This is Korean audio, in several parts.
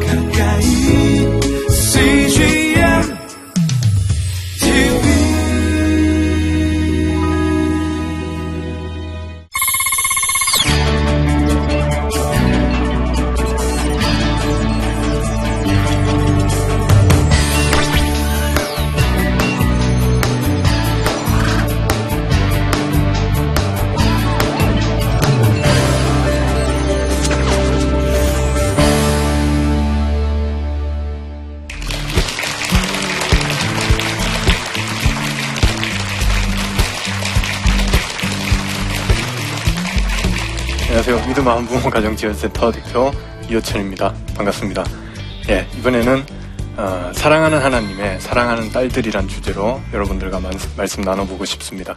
가까 부모 가정지원센터 대표 이호천입니다. 반갑습니다. 예, 이번에는 어, 사랑하는 하나님의 사랑하는 딸들이란 주제로 여러분들과 만- 말씀 나눠보고 싶습니다.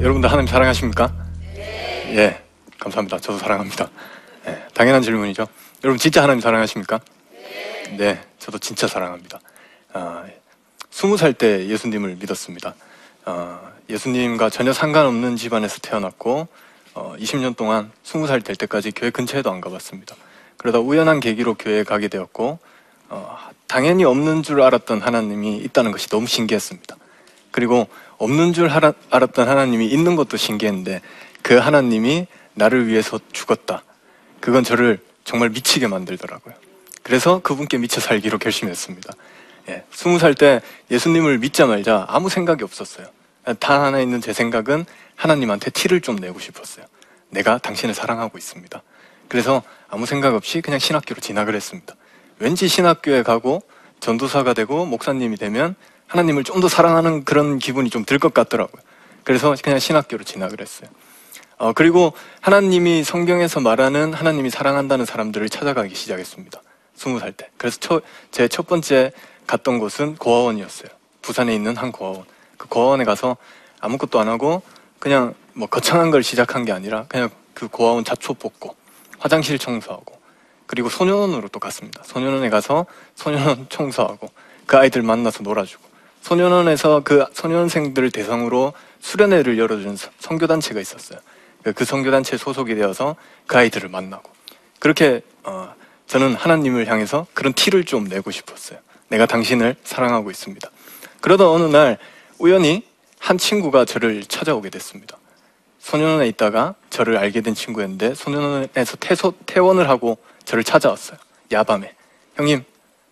여러분들 하나님 사랑하십니까? 예, 감사합니다. 저도 사랑합니다. 예, 당연한 질문이죠. 여러분 진짜 하나님 사랑하십니까? 네, 저도 진짜 사랑합니다. 아, 스무 살때 예수님을 믿었습니다. 아, 예수님과 전혀 상관없는 집안에서 태어났고 어, 20년 동안 스무 살될 때까지 교회 근처에도 안 가봤습니다. 그러다 우연한 계기로 교회에 가게 되었고 어, 당연히 없는 줄 알았던 하나님이 있다는 것이 너무 신기했습니다. 그리고 없는 줄 알았던 하나님이 있는 것도 신기했는데 그 하나님이 나를 위해서 죽었다. 그건 저를 정말 미치게 만들더라고요. 그래서 그분께 미쳐 살기로 결심했습니다. 예, 스무 살때 예수님을 믿자마자 아무 생각이 없었어요. 단 하나 있는 제 생각은 하나님한테 티를 좀 내고 싶었어요. 내가 당신을 사랑하고 있습니다. 그래서 아무 생각 없이 그냥 신학교로 진학을 했습니다. 왠지 신학교에 가고 전도사가 되고 목사님이 되면 하나님을 좀 더 사랑하는 그런 기분이 좀 들 것 같더라고요. 그래서 그냥 신학교로 진학을 했어요. 어, 그리고 하나님이 성경에서 말하는 하나님이 사랑한다는 사람들을 찾아가기 시작했습니다. 스무 살 때. 그래서 제 첫 번째 갔던 곳은 고아원이었어요. 부산에 있는 한 고아원. 그 고아원에 가서 아무것도 안 하고 그냥 뭐 거창한 걸 시작한 게 아니라 그냥 그 고아원 잡초 뽑고 화장실 청소하고 그리고 소년원으로 또 갔습니다. 소년원에 가서 소년원 청소하고 그 아이들 만나서 놀아주고 소년원에서 그 소년생들을 대상으로 수련회를 열어주는 서- 선교단체가 있었어요. 그- 그 선교단체에 소속이 되어서 그 아이들을 만나고 그렇게 어, 저는 하나님을 향해서 그런 티를 좀 내고 싶었어요. 내가 당신을 사랑하고 있습니다. 그러다 어느 날 우연히 한 친구가 저를 찾아오게 됐습니다. 소년원에 있다가 저를 알게 된 친구였는데 소년원에서 퇴소, 퇴원을 하고 저를 찾아왔어요. 야밤에. 형님,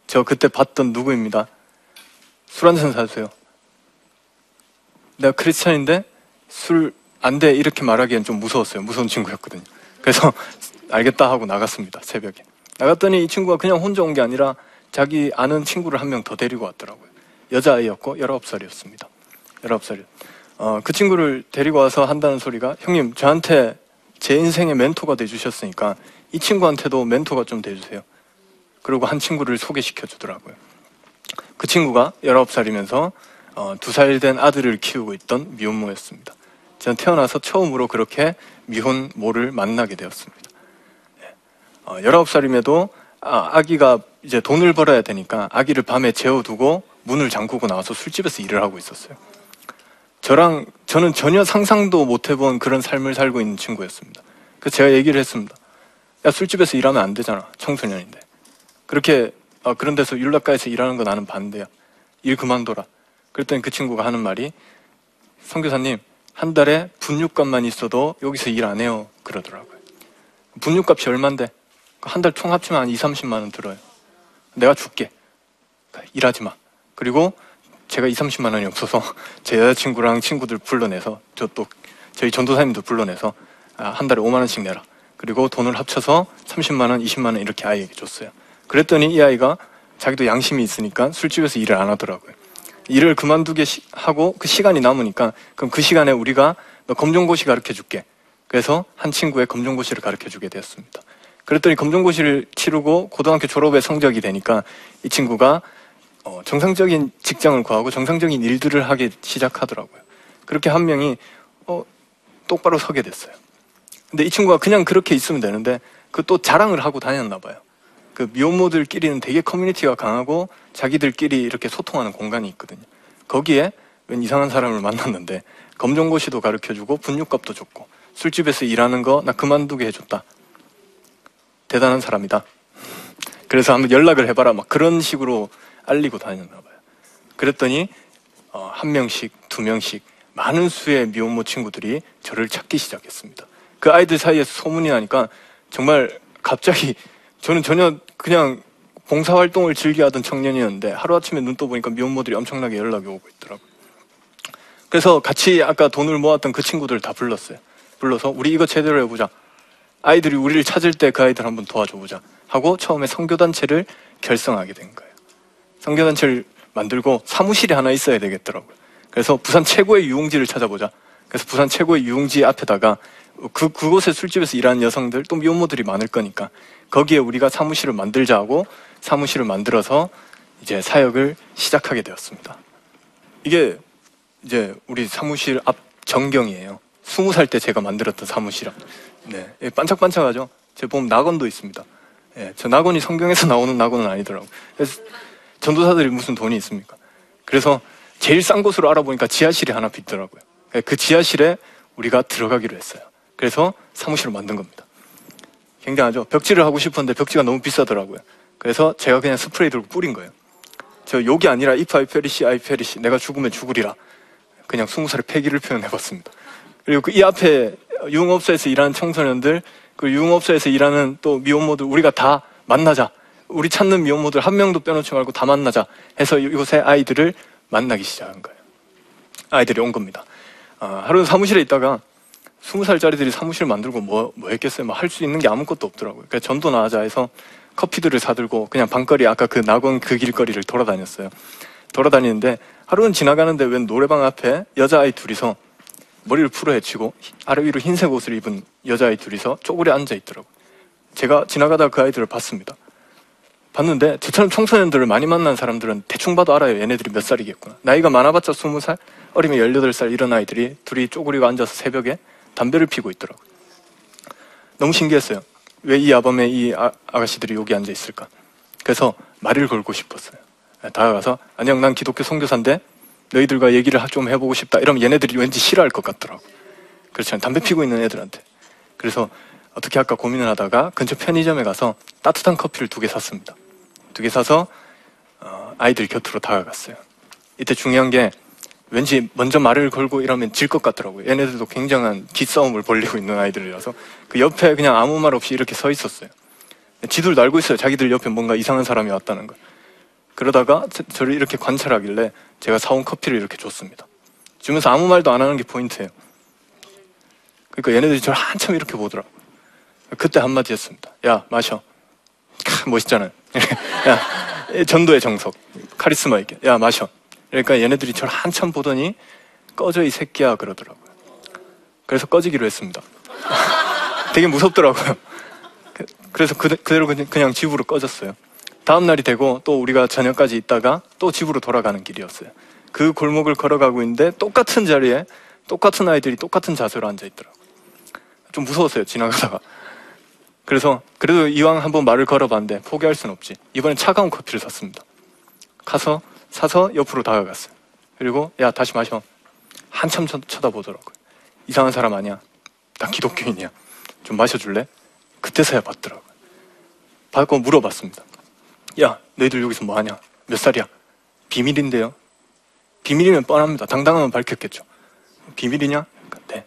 저 그때 봤던 누구입니다. 술 한 잔 사주세요. 내가 크리스찬인데 술 안 돼 이렇게 말하기엔 좀 무서웠어요. 무서운 친구였거든요. 그래서 알겠다 하고 나갔습니다. 새벽에. 나갔더니 이 친구가 그냥 혼자 온 게 아니라 자기 아는 친구를 한 명 더 데리고 왔더라고요. 여자아이였고 19살이었습니다. 19살이. 어, 그 친구를 데리고 와서 한다는 소리가 형님 저한테 제 인생의 멘토가 돼주셨으니까 이 친구한테도 멘토가 좀 돼주세요. 그리고 한 친구를 소개시켜 주더라고요. 그 친구가 19살이면서 어, 두살 된 아들을 키우고 있던 미혼모였습니다. 저는 태어나서 처음으로 그렇게 미혼모를 만나게 되었습니다. 예. 어, 19살임에도 아, 아기가 이제 돈을 벌어야 되니까 아기를 밤에 재워두고 문을 잠그고 나와서 술집에서 일을 하고 있었어요. 저랑 저는 전혀 상상도 못 해본 그런 삶을 살고 있는 친구였습니다. 그래서 제가 얘기를 했습니다. 야 술집에서 일하면 안 되잖아 청소년인데 그렇게 아, 그런 데서 율락가에서 일하는 거 나는 반대야 일 그만둬라 그랬더니 그 친구가 하는 말이 선교사님 한 달에 분유값만 있어도 여기서 일 안 해요. 그러더라고요. 분유값이 얼만데? 한 달 총 합치면 한 2, 30만 원 들어요. 내가 줄게. 그러니까 일하지 마. 그리고 제가 2, 30만 원이 없어서 제 여자친구랑 친구들 불러내서 저 또 저희 전도사님도 불러내서 아, 한 달에 5만 원씩 내라. 그리고 돈을 합쳐서 30만 원, 20만 원 이렇게 아이에게 줬어요. 그랬더니 이 아이가 자기도 양심이 있으니까 술집에서 일을 안 하더라고요. 일을 그만두게 시- 하고 그 시간이 남으니까 그럼 그 시간에 우리가 너 검정고시 가르쳐 줄게. 그래서 한 친구의 검정고시를 가르쳐 주게 되었습니다. 그랬더니 검정고시를 치르고 고등학교 졸업에 성적이 되니까 이 친구가 어, 정상적인 직장을 구하고 정상적인 일들을 하기 시작하더라고요. 그렇게 한 명이 어, 똑바로 서게 됐어요. 근데 이 친구가 그냥 그렇게 있으면 되는데 그 또 자랑을 하고 다녔나 봐요. 그 미혼모들끼리는 되게 커뮤니티가 강하고 자기들끼리 이렇게 소통하는 공간이 있거든요. 거기에 웬 이상한 사람을 만났는데 검정고시도 가르쳐주고 분유값도 줬고 술집에서 일하는 거 나 그만두게 해줬다. 대단한 사람이다. 그래서 한번 연락을 해봐라. 막 그런 식으로 알리고 다녔나 봐요. 그랬더니 어, 한 명씩, 두 명씩 많은 수의 미혼모 친구들이 저를 찾기 시작했습니다. 그 아이들 사이에서 소문이 나니까 정말 갑자기 저는 전혀 그냥 봉사활동을 즐겨하던 청년이었는데 하루아침에 눈 떠보니까 미혼모들이 엄청나게 연락이 오고 있더라고요. 그래서 같이 아까 돈을 모았던 그 친구들 다 불렀어요. 불러서 우리 이거 제대로 해보자. 아이들이 우리를 찾을 때 그 아이들 한번 도와줘보자. 하고 처음에 성교단체를 결성하게 된 거예요. 성교단체를 만들고 사무실이 하나 있어야 되겠더라고요. 그래서 부산 최고의 유흥지를 찾아보자. 그래서 부산 최고의 유흥지 앞에다가 그, 그곳에 술집에서 일하는 여성들 또 미혼모들이 많을 거니까 거기에 우리가 사무실을 만들자 하고 사무실을 만들어서 이제 사역을 시작하게 되었습니다. 이게 이제 우리 사무실 앞 전경이에요. 스무 살 때 제가 만들었던 사무실 앞. 네, 예, 반짝반짝하죠. 제 보면 낙원도 있습니다. 예, 저 낙원이 성경에서 나오는 낙원은 아니더라고요. 그래서 전도사들이 무슨 돈이 있습니까? 그래서 제일 싼 곳으로 알아보니까 지하실이 하나 있더라고요. 예, 그 지하실에 우리가 들어가기로 했어요. 그래서 사무실을 만든 겁니다. 굉장하죠. 벽지를 하고 싶었는데 벽지가 너무 비싸더라고요. 그래서 제가 그냥 스프레이 들고 뿌린 거예요. 저 욕이 아니라 if I perish, I perish. 내가 죽으면 죽으리라. 그냥 스무 살의 패기를 표현해봤습니다. 그리고 그 이 앞에 유흥업소에서 일하는 청소년들, 그 유흥업소에서 일하는 또 미혼모들 우리가 다 만나자. 우리 찾는 미혼모들 한 명도 빼놓지 말고 다 만나자. 해서 이곳에 아이들을 만나기 시작한 거예요. 아이들이 온 겁니다. 아, 하루 사무실에 있다가 스무 살짜리들이 사무실 만들고 뭐, 뭐 했겠어요? 할수 있는 게 아무것도 없더라고요. 그래서 전도 나가자 해서 커피들을 사들고 그냥 방거리 아까 그 낙원 그 길거리를 돌아다녔어요. 돌아다니는데 하루는 지나가는데 웬 노래방 앞에 여자아이 둘이서 머리를 풀어 헤치고 아래 위로 흰색 옷을 입은 여자아이 둘이서 쪼그려 앉아 있더라고요. 제가 지나가다 그 아이들을 봤습니다. 봤는데 저처럼 청소년들을 많이 만난 사람들은 대충 봐도 알아요. 얘네들이 몇 살이겠구나. 나이가 많아봤자 스무 살, 어리면 열여덟 살 이런 아이들이 둘이 쪼그리고 앉아서 새벽에 담배를 피고 있더라고요. 너무 신기했어요. 왜 이 아범에 이 아, 아가씨들이 여기 앉아 있을까? 그래서 말을 걸고 싶었어요. 다가가서 안녕 난 기독교 선교사인데 너희들과 얘기를 하- 좀 해보고 싶다. 이러면 얘네들이 왠지 싫어할 것 같더라고. 그렇잖아요. 담배 피고 있는 애들한테. 그래서 어떻게 할까 고민을 하다가 근처 편의점에 가서 따뜻한 커피를 두 개 샀습니다. 두 개 사서 어, 아이들 곁으로 다가갔어요. 이때 중요한 게 왠지 먼저 말을 걸고 이러면 질 것 같더라고요. 얘네들도 굉장한 기싸움을 벌리고 있는 아이들이라서 그 옆에 그냥 아무 말 없이 이렇게 서 있었어요. 지들 알고 있어요. 자기들 옆에 뭔가 이상한 사람이 왔다는 걸. 그러다가 저- 저를 이렇게 관찰하길래 제가 사온 커피를 이렇게 줬습니다. 주면서 아무 말도 안 하는 게 포인트예요. 그러니까 얘네들이 저를 한참 이렇게 보더라고요. 그때 한마디 했습니다. 야, 마셔. 캬, 멋있잖아요. 야, 전도의 정석. 카리스마 있게. 야, 마셔. 그러니까 얘네들이 저를 한참 보더니 꺼져 이 새끼야 그러더라고요. 그래서 꺼지기로 했습니다. 되게 무섭더라고요. 그- 그래서 그, 그대로 그냥 집으로 꺼졌어요. 다음 날이 되고 또 우리가 저녁까지 있다가 또 집으로 돌아가는 길이었어요. 그 골목을 걸어가고 있는데 똑같은 자리에 똑같은 아이들이 똑같은 자세로 앉아 있더라고요. 좀 무서웠어요. 지나가다가. 그래서 그래도 이왕 한번 말을 걸어봤는데 포기할 순 없지. 이번엔 차가운 커피를 샀습니다. 가서 사서 옆으로 다가갔어요. 그리고 야 다시 마셔. 한참 쳐, 쳐다보더라고요. 이상한 사람 아니야. 나 기독교인이야. 좀 마셔줄래? 그때서야 봤더라고요. 받고 물어봤습니다. 야 너희들 여기서 뭐 하냐? 몇 살이야? 비밀인데요. 비밀이면 뻔합니다. 당당하면 밝혔겠죠. 비밀이냐? 네.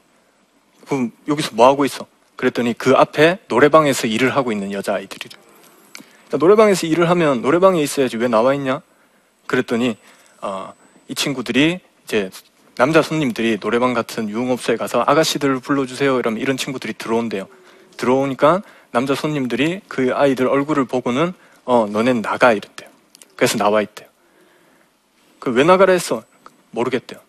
그럼 여기서 뭐 하고 있어? 그랬더니 그 앞에 노래방에서 일을 하고 있는 여자 아이들이래. 야, 노래방에서 일을 하면 노래방에 있어야지 왜 나와 있냐? 그랬더니 어, 이 친구들이 이제 남자 손님들이 노래방 같은 유흥업소에 가서 아가씨들 불러주세요 이러면 이런 친구들이 들어온대요. 들어오니까 남자 손님들이 그 아이들 얼굴을 보고는 어 너넨 나가 이랬대요. 그래서 나와 있대요. 그 왜 나가라 했어? 모르겠대요.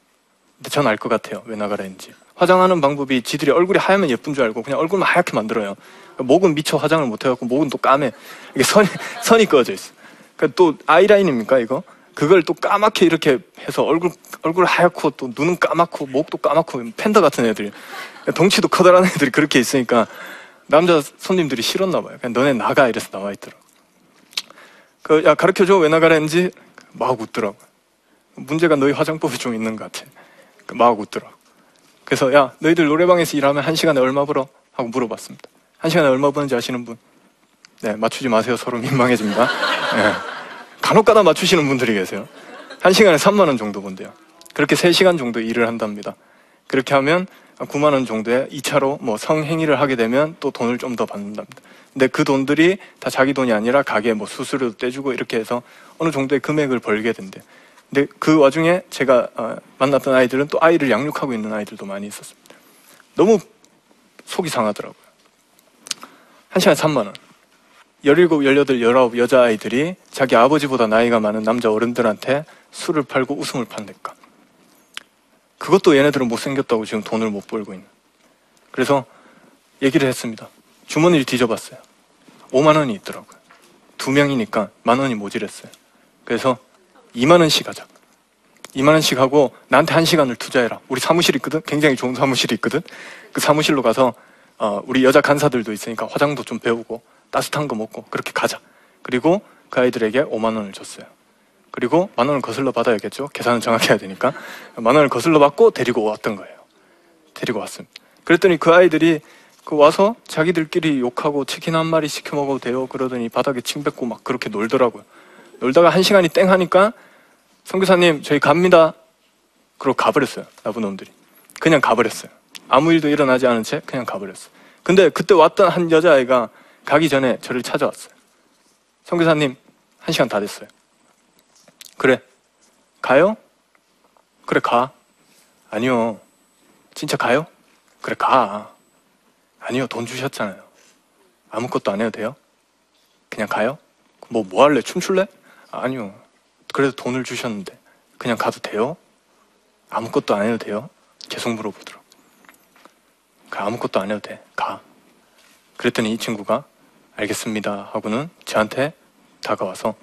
근데 전 알 것 같아요. 왜 나가라 했는지. 화장하는 방법이 지들이 얼굴이 하얗면 예쁜 줄 알고 그냥 얼굴만 하얗게 만들어요. 목은 미처 화장을 못 해갖고 목은 또 까매. 이게 선이 선이 꺼져 있어. 그러니까 또 아이라인입니까 이거? 그걸 또 까맣게 이렇게 해서 얼굴 얼굴 하얗고 또 눈은 까맣고 목도 까맣고 팬더 같은 애들이 덩치도 커다란 애들이 그렇게 있으니까 남자 손님들이 싫었나 봐요. 그냥 너네 나가 이래서 나와 있더라고. 그야 가르쳐 줘 왜 나가라 했는지 막 웃더라고. 문제가 너희 화장법이 좀 있는 것 같아. 그막 웃더라고. 그래서 야 너희들 노래방에서 일하면 한 시간에 얼마 벌어? 하고 물어봤습니다. 한 시간에 얼마 버는지 아시는 분? 네 맞추지 마세요. 서로 민망해집니다. 네. 간혹가다 맞추시는 분들이 계세요. 한 시간에 3만 원 정도 번대요. 그렇게 3시간 정도 일을 한답니다. 그렇게 하면 9만 원 정도의 2차로 뭐 성행위를 하게 되면 또 돈을 좀 더 받는답니다. 근데 그 돈들이 다 자기 돈이 아니라 가게 뭐 수수료도 떼주고 이렇게 해서 어느 정도의 금액을 벌게 된대요. 근데 그 와중에 제가 어, 만났던 아이들은 또 아이를 양육하고 있는 아이들도 많이 있었습니다. 너무 속이 상하더라고요. 한 시간에 3만 원. 17, 18, 19 여자아이들이 자기 아버지보다 나이가 많은 남자 어른들한테 술을 팔고 웃음을 판댔까. 그것도 얘네들은 못생겼다고 지금 돈을 못 벌고 있는. 그래서 얘기를 했습니다. 주머니를 뒤져봤어요. 5만 원이 있더라고요. 두 명이니까 만 원이 모자랐어요. 그래서 2만 원씩 하자. 2만 원씩 하고 나한테 한 시간을 투자해라. 우리 사무실 있거든. 굉장히 좋은 사무실이 있거든. 그 사무실로 가서 어, 우리 여자 간사들도 있으니까 화장도 좀 배우고 따뜻한 거 먹고 그렇게 가자. 그리고 그 아이들에게 5만 원을 줬어요. 그리고 만 원을 거슬러 받아야겠죠. 계산은 정확히 해야 되니까 만 원을 거슬러 받고 데리고 왔던 거예요. 데리고 왔습니다. 그랬더니 그 아이들이 그 와서 자기들끼리 욕하고 치킨 한 마리 시켜 먹어도 돼요. 그러더니 바닥에 침 뱉고 막 그렇게 놀더라고요. 놀다가 한 시간이 땡 하니까 선교사님 저희 갑니다. 그러고 가버렸어요. 나쁜 놈들이. 그냥 가버렸어요. 아무 일도 일어나지 않은 채 그냥 가버렸어요. 근데 그때 왔던 한 여자아이가 가기 전에 저를 찾아왔어요. 선교사님 한 시간 다 됐어요. 그래 가요? 그래 가. 아니요. 진짜 가요? 그래 가. 아니요 돈 주셨잖아요. 아무것도 안 해도 돼요? 그냥 가요? 뭐 뭐 할래? 춤출래? 아니요. 그래도 돈을 주셨는데 그냥 가도 돼요? 아무것도 안 해도 돼요? 계속 물어보더라고. 그 아무것도 안 해도 돼. 가. 그랬더니 이 친구가 알겠습니다 하고는 저한테 다가와서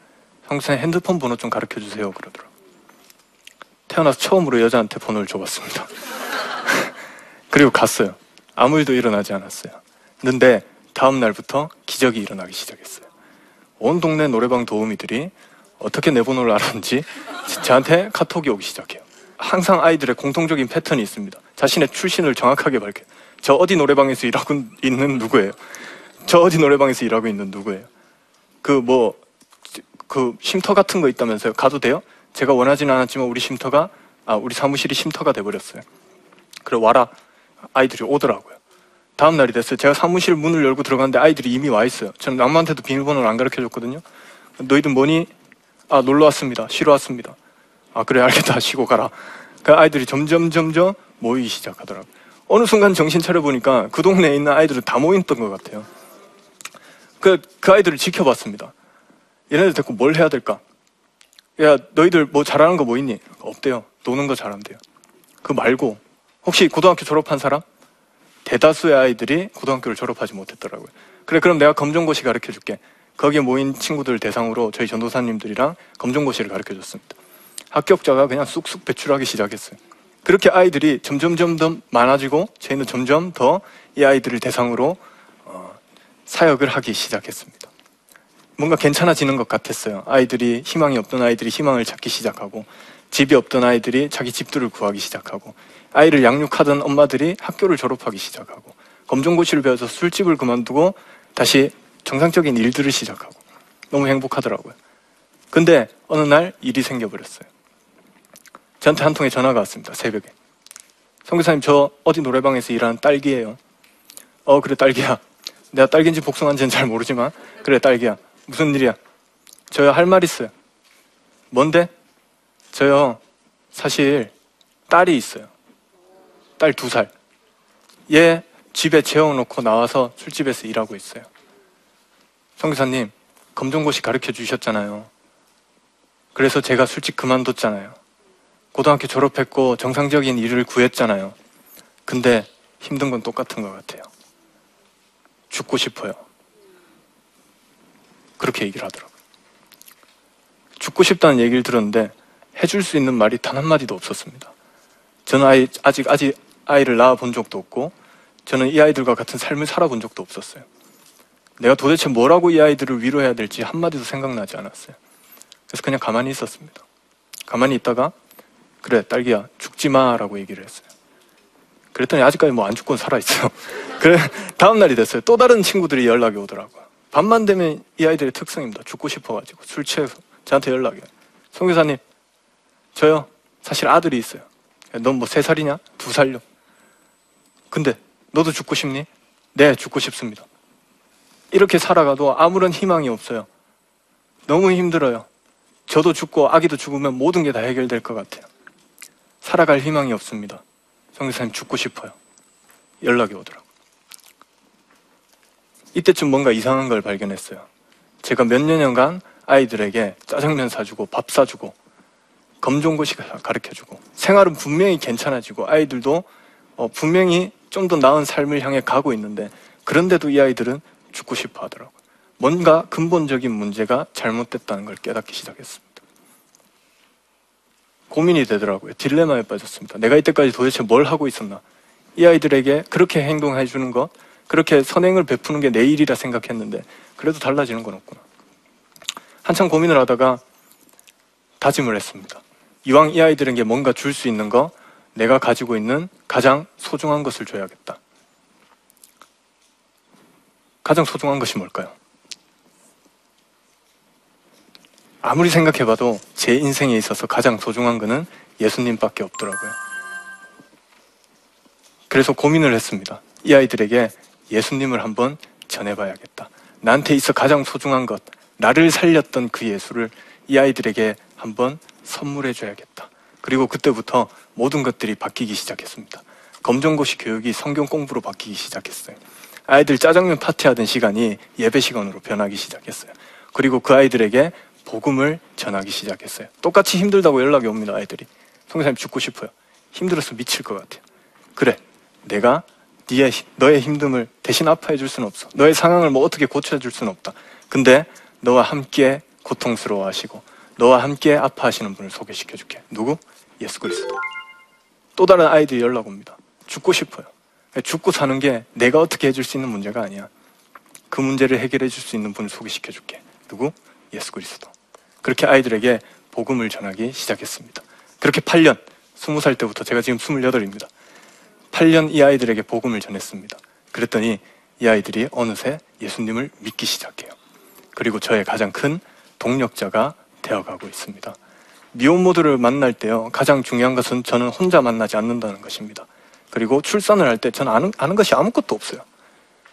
성수님 핸드폰 번호 좀 가르쳐 주세요 그러더라고. 태어나서 처음으로 여자한테 번호를 줘봤습니다. 그리고 갔어요. 아무 일도 일어나지 않았어요. 근데 다음 날부터 기적이 일어나기 시작했어요. 온 동네 노래방 도우미들이 어떻게 내 번호를 알았는지 저한테 카톡이 오기 시작해요. 항상 아이들의 공통적인 패턴이 있습니다. 자신의 출신을 정확하게 밝혀요. 저 어디 노래방에서 일하고 있는 누구예요? 저 어디 노래방에서 일하고 있는 누구예요? 그 뭐, 그 쉼터 같은 거 있다면서요? 가도 돼요? 제가 원하지는 않았지만 우리 쉼터가, 아, 우리 사무실이 쉼터가 돼버렸어요. 그래, 와라. 아이들이 오더라고요. 다음 날이 됐어요. 제가 사무실 문을 열고 들어갔는데 아이들이 이미 와 있어요. 저는 남한테도 비밀번호를 안 가르쳐 줬거든요. 너희들 뭐니? 아, 놀러 왔습니다. 쉬러 왔습니다. 아, 그래, 알겠다. 쉬고 가라. 그 아이들이 점점, 점점 모이기 시작하더라고요. 어느 순간 정신 차려보니까 그 동네에 있는 아이들은 다 모였던 것 같아요. 그, 그 아이들을 지켜봤습니다. 얘네들 데리고 뭘 해야 될까? 야, 너희들 뭐 잘하는 거 뭐 있니? 없대요. 노는 거 잘한대요. 그 말고, 혹시 고등학교 졸업한 사람? 대다수의 아이들이 고등학교를 졸업하지 못했더라고요. 그래, 그럼 내가 검정고시 가르쳐 줄게. 거기에 모인 친구들 대상으로 저희 전도사님들이랑 검정고시를 가르쳐 줬습니다. 합격자가 그냥 쑥쑥 배출하기 시작했어요. 그렇게 아이들이 점점점 더 많아지고 저희는 점점 더 이 아이들을 대상으로 어, 사역을 하기 시작했습니다. 뭔가 괜찮아지는 것 같았어요. 아이들이 희망이 없던 아이들이 희망을 찾기 시작하고 집이 없던 아이들이 자기 집들을 구하기 시작하고 아이를 양육하던 엄마들이 학교를 졸업하기 시작하고 검정고시를 배워서 술집을 그만두고 다시 정상적인 일들을 시작하고 너무 행복하더라고요. 근데 어느 날 일이 생겨버렸어요. 저한테 한 통의 전화가 왔습니다. 새벽에. 선교사님 저 어디 노래방에서 일하는 딸기예요. 어 그래 딸기야. 내가 딸기인지 복숭아인지는 잘 모르지만 그래 딸기야. 무슨 일이야? 저요 할 말 있어요. 뭔데? 저요 사실 딸이 있어요. 딸 두 살. 얘 집에 재워놓고 나와서 술집에서 일하고 있어요. 성교사님 검정고시 가르쳐 주셨잖아요. 그래서 제가 술집 그만뒀잖아요. 고등학교 졸업했고 정상적인 일을 구했잖아요. 근데 힘든 건 똑같은 것 같아요. 죽고 싶어요. 그렇게 얘기를 하더라고요. 죽고 싶다는 얘기를 들었는데 해줄 수 있는 말이 단 한마디도 없었습니다. 저는 아이, 아직, 아직 아이를 낳아본 적도 없고 저는 이 아이들과 같은 삶을 살아본 적도 없었어요. 내가 도대체 뭐라고 이 아이들을 위로해야 될지 한마디도 생각나지 않았어요. 그래서 그냥 가만히 있었습니다. 가만히 있다가 그래 딸기야 죽지 마 라고 얘기를 했어요. 그랬더니 아직까지 뭐 안 죽고 살아 있어요. 그래 다음 날이 됐어요. 또 다른 친구들이 연락이 오더라고요. 밤만 되면 이 아이들의 특성입니다. 죽고 싶어가지고 술 취해서 저한테 연락이 와요. 송 교사님 저요 사실 아들이 있어요. 넌 뭐 세 살이냐? 두 살요. 근데 너도 죽고 싶니? 네 죽고 싶습니다. 이렇게 살아가도 아무런 희망이 없어요. 너무 힘들어요. 저도 죽고 아기도 죽으면 모든 게 다 해결될 것 같아요. 살아갈 희망이 없습니다. 성교사님 죽고 싶어요. 연락이 오더라고. 이때쯤 뭔가 이상한 걸 발견했어요. 제가 몇 년간 아이들에게 짜장면 사주고 밥 사주고 검정고시 가르쳐주고 생활은 분명히 괜찮아지고 아이들도 어, 분명히 좀 더 나은 삶을 향해 가고 있는데 그런데도 이 아이들은 죽고 싶어 하더라고요. 뭔가 근본적인 문제가 잘못됐다는 걸 깨닫기 시작했습니다. 고민이 되더라고요. 딜레마에 빠졌습니다. 내가 이때까지 도대체 뭘 하고 있었나? 이 아이들에게 그렇게 행동해 주는 것, 그렇게 선행을 베푸는 게 내 일이라 생각했는데 그래도 달라지는 건 없구나. 한참 고민을 하다가 다짐을 했습니다. 이왕 이 아이들에게 뭔가 줄 수 있는 거, 내가 가지고 있는 가장 소중한 것을 줘야겠다. 가장 소중한 것이 뭘까요? 아무리 생각해봐도 제 인생에 있어서 가장 소중한 것은 예수님밖에 없더라고요. 그래서 고민을 했습니다. 이 아이들에게 예수님을 한번 전해봐야겠다. 나한테 있어 가장 소중한 것, 나를 살렸던 그 예수를 이 아이들에게 한번 선물해줘야겠다. 그리고 그때부터 모든 것들이 바뀌기 시작했습니다. 검정고시 교육이 성경 공부로 바뀌기 시작했어요. 아이들 짜장면 파티하던 시간이 예배 시간으로 변하기 시작했어요. 그리고 그 아이들에게 복음을 전하기 시작했어요. 똑같이 힘들다고 연락이 옵니다, 아이들이. 성사님 죽고 싶어요. 힘들어서 미칠 것 같아요. 그래, 내가 네의, 힘- 너의 힘듦을 대신 아파해 줄 수는 없어. 너의 상황을 뭐 어떻게 고쳐줄 수는 없다. 근데 너와 함께 고통스러워 하시고, 너와 함께 아파하시는 분을 소개시켜 줄게. 누구? 예수 그리스도. 또 다른 아이들이 연락 옵니다. 죽고 싶어요. 죽고 사는 게 내가 어떻게 해줄 수 있는 문제가 아니야. 그 문제를 해결해 줄 수 있는 분을 소개시켜 줄게. 누구? 예수 그리스도. 그렇게 아이들에게 복음을 전하기 시작했습니다. 그렇게 8년, 20살 때부터 제가 지금 28입니다. 8년 이 아이들에게 복음을 전했습니다. 그랬더니 이 아이들이 어느새 예수님을 믿기 시작해요. 그리고 저의 가장 큰 동력자가 되어가고 있습니다. 미혼모들을 만날 때요, 가장 중요한 것은 저는 혼자 만나지 않는다는 것입니다. 그리고 출산을 할 때 저는 아는, 아는 것이 아무것도 없어요.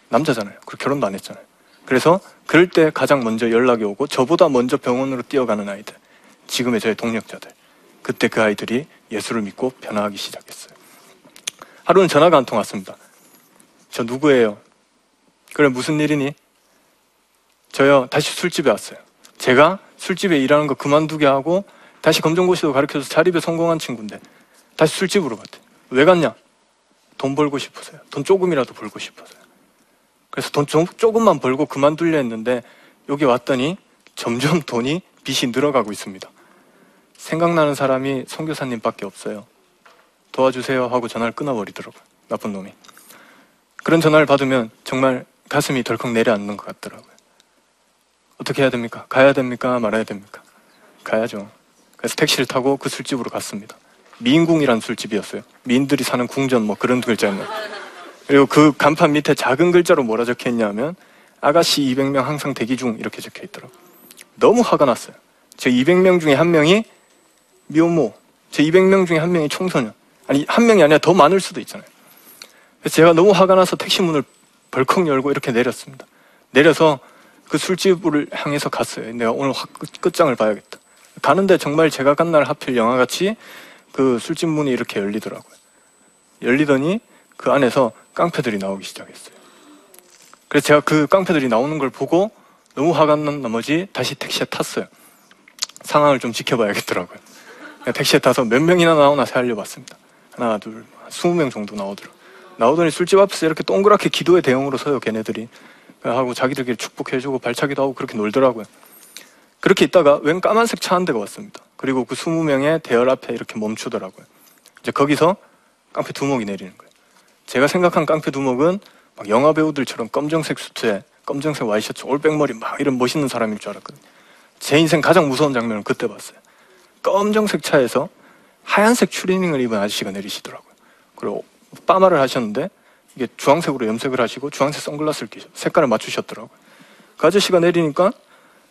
남자잖아요. 그리고 결혼도 안 했잖아요. 그래서 그럴 때 가장 먼저 연락이 오고 저보다 먼저 병원으로 뛰어가는 아이들, 지금의 저의 동력자들. 그때 그 아이들이 예수를 믿고 변화하기 시작했어요. 하루는 전화가 한 통 왔습니다. 저 누구예요? 그래 무슨 일이니? 저요 다시 술집에 왔어요. 제가 술집에 일하는 거 그만두게 하고 다시 검정고시도 가르쳐서 자립에 성공한 친구인데 다시 술집으로 갔대. 왜 갔냐? 돈 벌고 싶어서요. 돈 조금이라도 벌고 싶어서요. 그래서 돈 좀, 조금만 벌고 그만둘려 했는데 여기 왔더니 점점 돈이 빚이 늘어가고 있습니다. 생각나는 사람이 선교사님밖에 없어요. 도와주세요 하고 전화를 끊어버리더라고요. 나쁜 놈이. 그런 전화를 받으면 정말 가슴이 덜컥 내려앉는 것 같더라고요. 어떻게 해야 됩니까? 가야 됩니까? 말아야 됩니까? 가야죠. 그래서 택시를 타고 그 술집으로 갔습니다. 미인궁이란 술집이었어요. 미인들이 사는 궁전 뭐 그런 글자였나요? 그리고 그 간판 밑에 작은 글자로 뭐라 적혀 있냐면 아가씨 200명 항상 대기 중 이렇게 적혀 있더라고요. 너무 화가 났어요. 제 200명 중에 한 명이 미혼모, 제 200명 중에 한 명이 청소년. 아니 한 명이 아니라 더 많을 수도 있잖아요. 그래서 제가 너무 화가 나서 택시 문을 벌컥 열고 이렇게 내렸습니다. 내려서 그 술집을 향해서 갔어요. 내가 오늘 확 끝- 끝장을 봐야겠다. 가는데 정말 제가 간 날 하필 영화같이 그 술집 문이 이렇게 열리더라고요. 열리더니 그 안에서 깡패들이 나오기 시작했어요. 그래서 제가 그 깡패들이 나오는 걸 보고 너무 화가 난 나머지 다시 택시에 탔어요. 상황을 좀 지켜봐야겠더라고요. 택시에 타서 몇 명이나 나오나 세알려봤습니다. 하나, 둘, 한 20명 정도 나오더라고요. 나오더니 술집 앞에서 이렇게 동그랗게 기도의 대형으로 서요, 걔네들이. 하고 자기들끼리 축복해주고 발차기도 하고 그렇게 놀더라고요. 그렇게 있다가 웬 까만색 차 한 대가 왔습니다. 그리고 그 20명의 대열 앞에 이렇게 멈추더라고요. 이제 거기서 깡패 두목이 내리는 거예요. 제가 생각한 깡패 두목은 막 영화 배우들처럼 검정색 수트에 검정색 와이셔츠 올백머리 막 이런 멋있는 사람일 줄 알았거든요. 제 인생 가장 무서운 장면을 그때 봤어요. 검정색 차에서 하얀색 추리닝을 입은 아저씨가 내리시더라고요. 그리고 빠마를 하셨는데 이게 주황색으로 염색을 하시고 주황색 선글라스를 끼셔 색깔을 맞추셨더라고요. 그 아저씨가 내리니까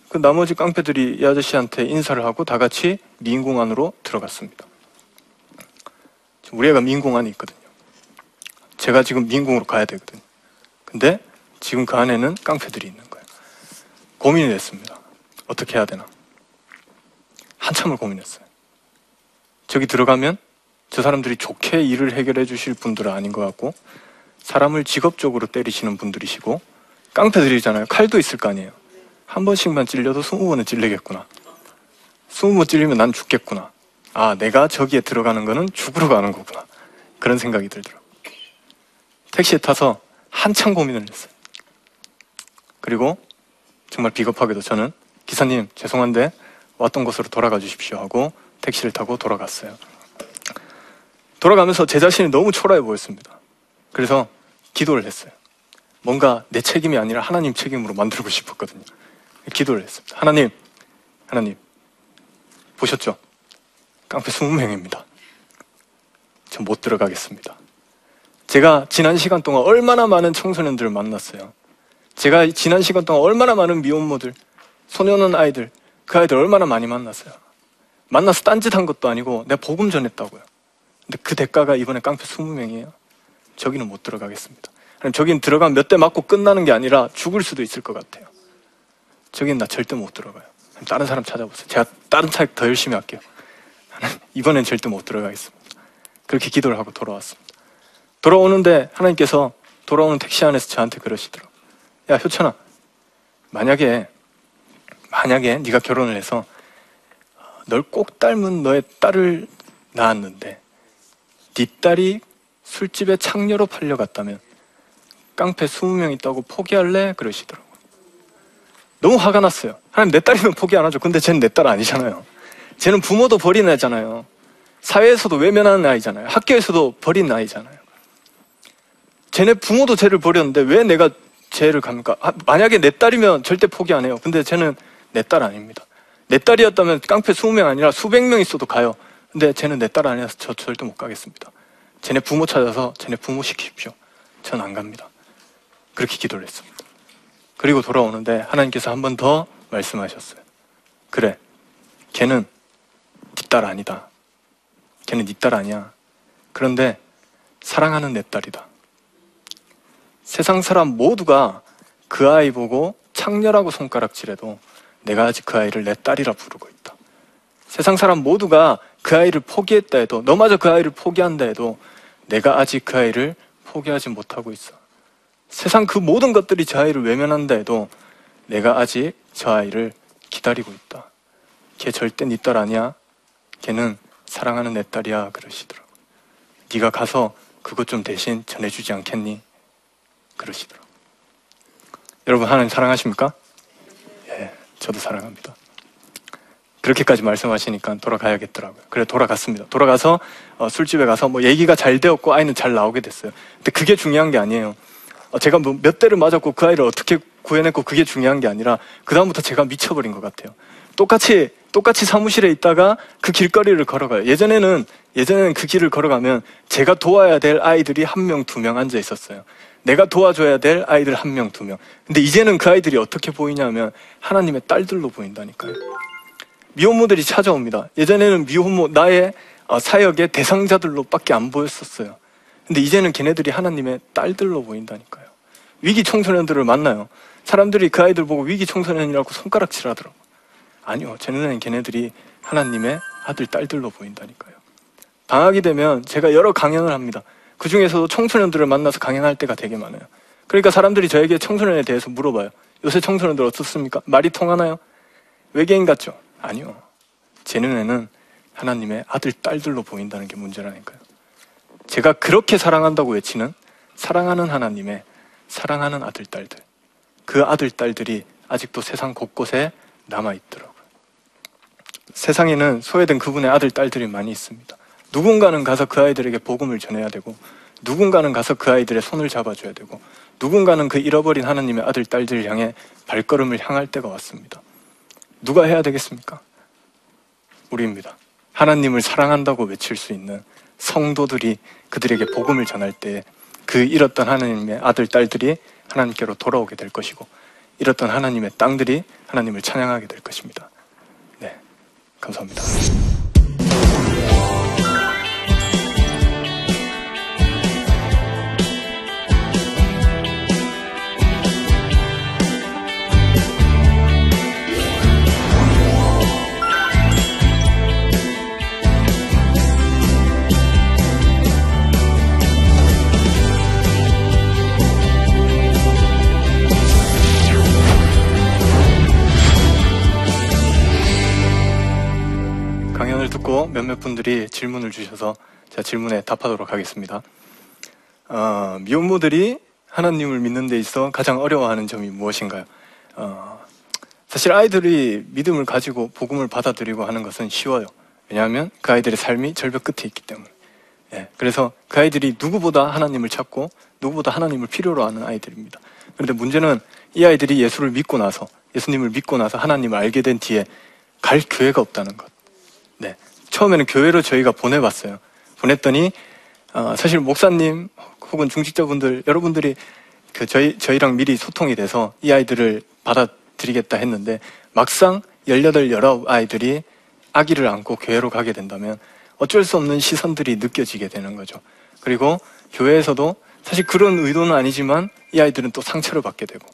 그 나머지 깡패들이 이 아저씨한테 인사를 하고 다 같이 미인공 안으로 들어갔습니다. 우리 애가 안에 있거든요. 제가 지금 미인공으로 가야 되거든요. 근데 지금 그 안에는 깡패들이 있는 거예요. 고민이 됐습니다. 어떻게 해야 되나? 한참을 고민했어요. 저기 들어가면 저 사람들이 좋게 일을 해결해 주실 분들은 아닌 것 같고 사람을 직업적으로 때리시는 분들이시고 깡패들이잖아요. 칼도 있을 거 아니에요. 한 번씩만 찔려도 스무 번은 찔리겠구나. 스무 번 찔리면 난 죽겠구나. 아, 내가 저기에 들어가는 거는 죽으러 가는 거구나. 그런 생각이 들더라고요. 택시에 타서 한참 고민을 했어요. 그리고 정말 비겁하게도 저는 기사님 죄송한데 왔던 곳으로 돌아가 주십시오 하고 택시를 타고 돌아갔어요. 돌아가면서 제 자신이 너무 초라해 보였습니다. 그래서 기도를 했어요. 뭔가 내 책임이 아니라 하나님 책임으로 만들고 싶었거든요. 기도를 했습니다. 하나님, 하나님, 보셨죠? 깡패 20명입니다. 전 못 들어가겠습니다. 제가 지난 시간 동안 얼마나 많은 청소년들을 만났어요. 제가 지난 시간 동안 얼마나 많은 미혼모들, 소년원 아이들, 그 아이들 얼마나 많이 만났어요. 만나서 딴짓 한 것도 아니고 내가 복음 전했다고요. 근데 그 대가가 이번에 깡패 20명이에요. 저기는 못 들어가겠습니다. 아니, 저긴 들어가면 몇 대 맞고 끝나는 게 아니라 죽을 수도 있을 것 같아요. 저긴 나 절대 못 들어가요. 다른 사람 찾아보세요. 제가 다른 차에 더 열심히 할게요. 이번엔 절대 못 들어가겠습니다. 그렇게 기도를 하고 돌아왔습니다. 돌아오는데 하나님께서 돌아오는 택시 안에서 저한테 그러시더라고요. 야 효천아, 만약에 만약에 네가 결혼을 해서 널 꼭 닮은 너의 딸을 낳았는데 네 딸이 술집에 창녀로 팔려갔다면 깡패 20명 있다고 포기할래? 그러시더라고요. 너무 화가 났어요. 하나님 내 딸이면 포기 안 하죠. 근데 쟤는 내 딸 아니잖아요. 쟤는 부모도 버린 애잖아요. 사회에서도 외면하는 아이잖아요. 학교에서도 버린 아이잖아요. 쟤네 부모도 쟤를 버렸는데 왜 내가 쟤를 갑니까? 아, 만약에 내 딸이면 절대 포기 안 해요. 근데 쟤는 내 딸 아닙니다. 내 딸이었다면 깡패 20명 아니라 수백 명 있어도 가요. 근데 쟤는 내 딸 아니라서 저 절대 못 가겠습니다. 쟤네 부모 찾아서 쟤네 부모 시키십시오. 전 안 갑니다. 그렇게 기도를 했습니다. 그리고 돌아오는데 하나님께서 한 번 더 말씀하셨어요. 그래, 걔는 네 딸 아니다. 걔는 네 딸 아니야. 그런데 사랑하는 내 딸이다. 세상 사람 모두가 그 아이 보고 창녀라고 손가락질해도 내가 아직 그 아이를 내 딸이라 부르고 있다. 세상 사람 모두가 그 아이를 포기했다 해도 너마저 그 아이를 포기한다 해도 내가 아직 그 아이를 포기하지 못하고 있어. 세상 그 모든 것들이 저 아이를 외면한다 해도 내가 아직 저 아이를 기다리고 있다. 걔 절대 네 딸 아니야. 걔는 사랑하는 내 딸이야 그러시더라고. 네가 가서 그것 좀 대신 전해주지 않겠니? 그러시더라고. 여러분 하나님 사랑하십니까? 예, 저도 사랑합니다. 그렇게까지 말씀하시니까 돌아가야겠더라고요. 그래 돌아갔습니다. 돌아가서 어, 술집에 가서 뭐 얘기가 잘 되었고 아이는 잘 나오게 됐어요. 근데 그게 중요한 게 아니에요. 어, 제가 뭐 몇 대를 맞았고 그 아이를 어떻게 구해냈고 그게 중요한 게 아니라 그 다음부터 제가 미쳐버린 것 같아요. 똑같이 똑같이 사무실에 있다가 그 길거리를 걸어가요. 예전에는 예전에는 그 길을 걸어가면 제가 도와야 될 아이들이 한 명, 두 명 앉아 있었어요. 내가 도와줘야 될 아이들 한 명, 두 명. 근데 이제는 그 아이들이 어떻게 보이냐면 하나님의 딸들로 보인다니까요. 미혼모들이 찾아옵니다. 예전에는 미혼모 나의 어, 사역의 대상자들로밖에 안 보였었어요. 근데 이제는 걔네들이 하나님의 딸들로 보인다니까요. 위기 청소년들을 만나요. 사람들이 그 아이들 보고 위기 청소년이라고 손가락질 하더라고. 아니요, 제 눈에는 걔네들이 하나님의 아들, 딸들로 보인다니까요. 방학이 되면 제가 여러 강연을 합니다. 그 중에서도 청소년들을 만나서 강연할 때가 되게 많아요. 그러니까 사람들이 저에게 청소년에 대해서 물어봐요. 요새 청소년들 어떻습니까? 말이 통하나요? 외계인 같죠? 아니요. 제 눈에는 하나님의 아들, 딸들로 보인다는 게 문제라니까요. 제가 그렇게 사랑한다고 외치는 사랑하는 하나님의 사랑하는 아들, 딸들. 그 아들, 딸들이 아직도 세상 곳곳에 남아있더라고요. 세상에는 소외된 그분의 아들, 딸들이 많이 있습니다. 누군가는 가서 그 아이들에게 복음을 전해야 되고, 누군가는 가서 그 아이들의 손을 잡아줘야 되고, 누군가는 그 잃어버린 하나님의 아들, 딸들 향해 발걸음을 향할 때가 왔습니다. 누가 해야 되겠습니까? 우리입니다. 하나님을 사랑한다고 외칠 수 있는 성도들이 그들에게 복음을 전할 때그 잃었던 하나님의 아들, 딸들이 하나님께로 돌아오게 될 것이고, 잃었던 하나님의 땅들이 하나님을 찬양하게 될 것입니다. 네. 감사합니다. 분들이 질문을 주셔서 제가 질문에 답하도록 하겠습니다. 어, 미혼모들이 하나님을 믿는 데 있어 가장 어려워하는 점이 무엇인가요? 어, 사실 아이들이 믿음을 가지고 복음을 받아들이고 하는 것은 쉬워요. 왜냐하면 그 아이들의 삶이 절벽 끝에 있기 때문에. 예, 그래서 그 아이들이 누구보다 하나님을 찾고 누구보다 하나님을 필요로 하는 아이들입니다. 그런데 문제는 이 아이들이 예수를 믿고 나서 예수님을 믿고 나서 하나님을 알게 된 뒤에 갈 교회가 없다는 것. 네. 처음에는 교회로 저희가 보내봤어요. 보냈더니, 어, 사실 목사님 혹은 중직자분들, 여러분들이 그 저희, 저희랑 미리 소통이 돼서 이 아이들을 받아들이겠다 했는데, 막상 18, 19 아이들이 아기를 안고 교회로 가게 된다면 어쩔 수 없는 시선들이 느껴지게 되는 거죠. 그리고 교회에서도 사실 그런 의도는 아니지만 이 아이들은 또 상처를 받게 되고,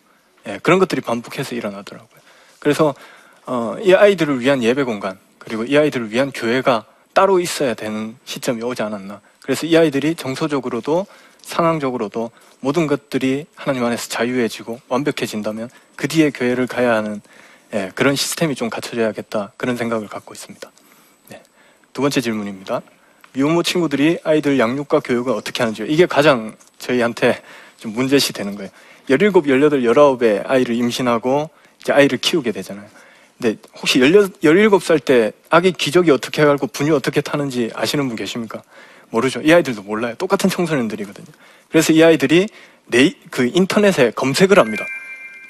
예, 그런 것들이 반복해서 일어나더라고요. 그래서, 어, 이 아이들을 위한 예배 공간, 그리고 이 아이들을 위한 교회가 따로 있어야 되는 시점이 오지 않았나. 그래서 이 아이들이 정서적으로도 상황적으로도 모든 것들이 하나님 안에서 자유해지고 완벽해진다면 그 뒤에 교회를 가야 하는 예, 그런 시스템이 좀 갖춰져야겠다 그런 생각을 갖고 있습니다. 네. 두 번째 질문입니다. 미혼모 친구들이 아이들 양육과 교육을 어떻게 하는지요? 이게 가장 저희한테 좀 문제시 되는 거예요. 17, 18, 19의 아이를 임신하고 이제 아이를 키우게 되잖아요. 근데 혹시 16, 17살 때 아기 기저귀 어떻게 해가지고 분유 어떻게 타는지 아시는 분 계십니까? 모르죠. 이 아이들도 몰라요. 똑같은 청소년들이거든요. 그래서 이 아이들이 네, 그 인터넷에 검색을 합니다.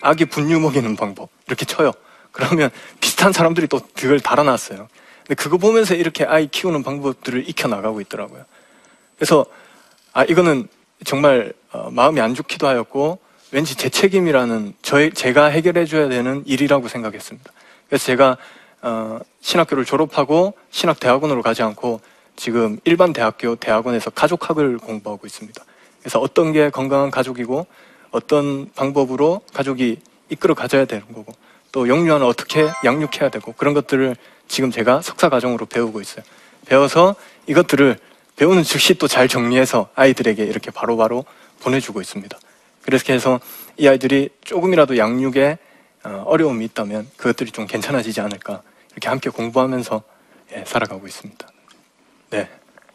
아기 분유 먹이는 방법. 이렇게 쳐요. 그러면 비슷한 사람들이 또 그걸 달아놨어요. 근데 그거 보면서 이렇게 아이 키우는 방법들을 익혀나가고 있더라고요. 그래서, 아, 이거는 정말 어, 마음이 안 좋기도 하였고, 왠지 제 책임이라는 저 제가 해결해줘야 되는 일이라고 생각했습니다. 그래서 제가 어, 신학교를 졸업하고 신학대학원으로 가지 않고 지금 일반 대학교 대학원에서 가족학을 공부하고 있습니다. 그래서 어떤 게 건강한 가족이고 어떤 방법으로 가족이 이끌어 가져야 되는 거고 또 영유아는 어떻게 양육해야 되고 그런 것들을 지금 제가 석사 과정으로 배우고 있어요. 배워서 이것들을 배우는 즉시 또 잘 정리해서 아이들에게 이렇게 바로바로 보내주고 있습니다. 그렇게 해서 이 아이들이 조금이라도 양육에 어, 어려움이 있다면 그것들이 좀 괜찮아지지 않을까 이렇게 함께 공부하면서 예, 살아가고 있습니다. 네,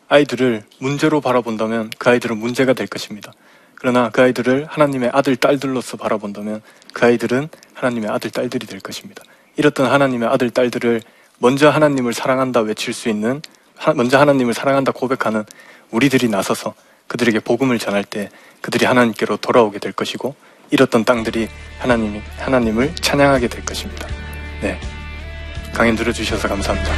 아이들을 문제로 바라본다면 그 아이들은 문제가 될 것입니다. 그러나 그 아이들을 하나님의 아들 딸들로서 바라본다면 그 아이들은 하나님의 아들 딸들이 될 것입니다. 이렇던 하나님의 아들 딸들을 먼저 하나님을 사랑한다 외칠 수 있는 하- 먼저 하나님을 사랑한다 고백하는 우리들이 나서서 그들에게 복음을 전할 때 그들이 하나님께로 돌아오게 될 것이고 잃었던 땅들이 하나님이 하나님을 찬양하게 될 것입니다. 네. 강연 들어주셔서 감사합니다.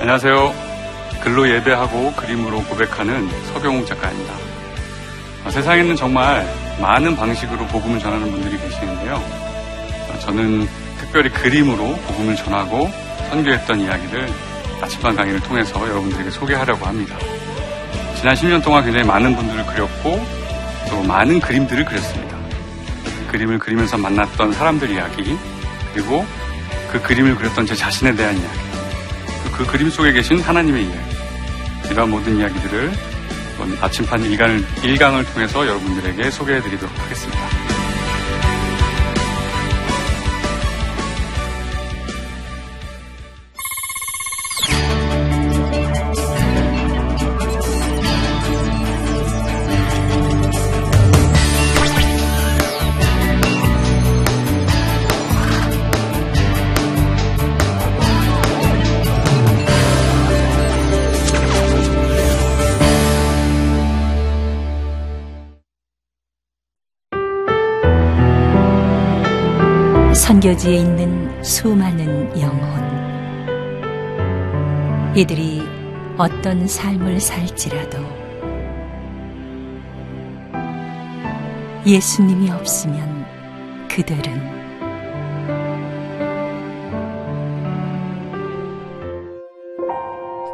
안녕하세요. 글로 예배하고 그림으로 고백하는 서경욱 작가입니다. 어, 세상에는 정말 많은 방식으로 복음을 전하는 분들이 계시는데요. 어, 저는 특별히 그림으로 복음을 전하고 선교했던 이야기를 나침반 강의를 통해서 여러분들에게 소개하려고 합니다. 지난 10년 동안 굉장히 많은 분들을 그렸고 또 많은 그림들을 그렸습니다. 그림을 그리면서 만났던 사람들 이야기 그리고 그 그림을 그렸던 제 자신에 대한 이야기 또그 그림 속에 계신 하나님의 이야기 이러한 모든 이야기들을 나침반 일강을, 일강을 통해서 여러분들에게 소개해 드리도록 하겠습니다. 선교지에 있는 수많은 영혼. 이들이 어떤 삶을 살지라도 예수님이 없으면 그들은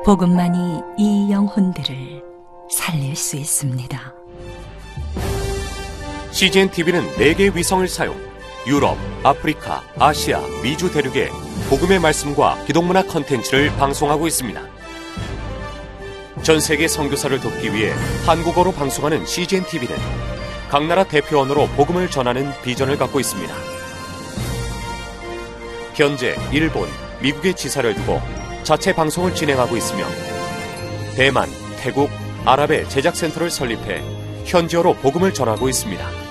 복음만이 이 영혼들을 살릴 수 있습니다. CGN TV는 4개의 위성을 사용 유럽, 아프리카, 아시아, 미주 대륙에 복음의 말씀과 기독문화 컨텐츠를 방송하고 있습니다. 전 세계 선교사를 돕기 위해 한국어로 방송하는 CGN TV는 각 나라 대표 언어로 복음을 전하는 비전을 갖고 있습니다. 현재 일본, 미국의 지사를 두고 자체 방송을 진행하고 있으며 대만, 태국, 아랍의 제작 센터를 설립해 현지어로 복음을 전하고 있습니다.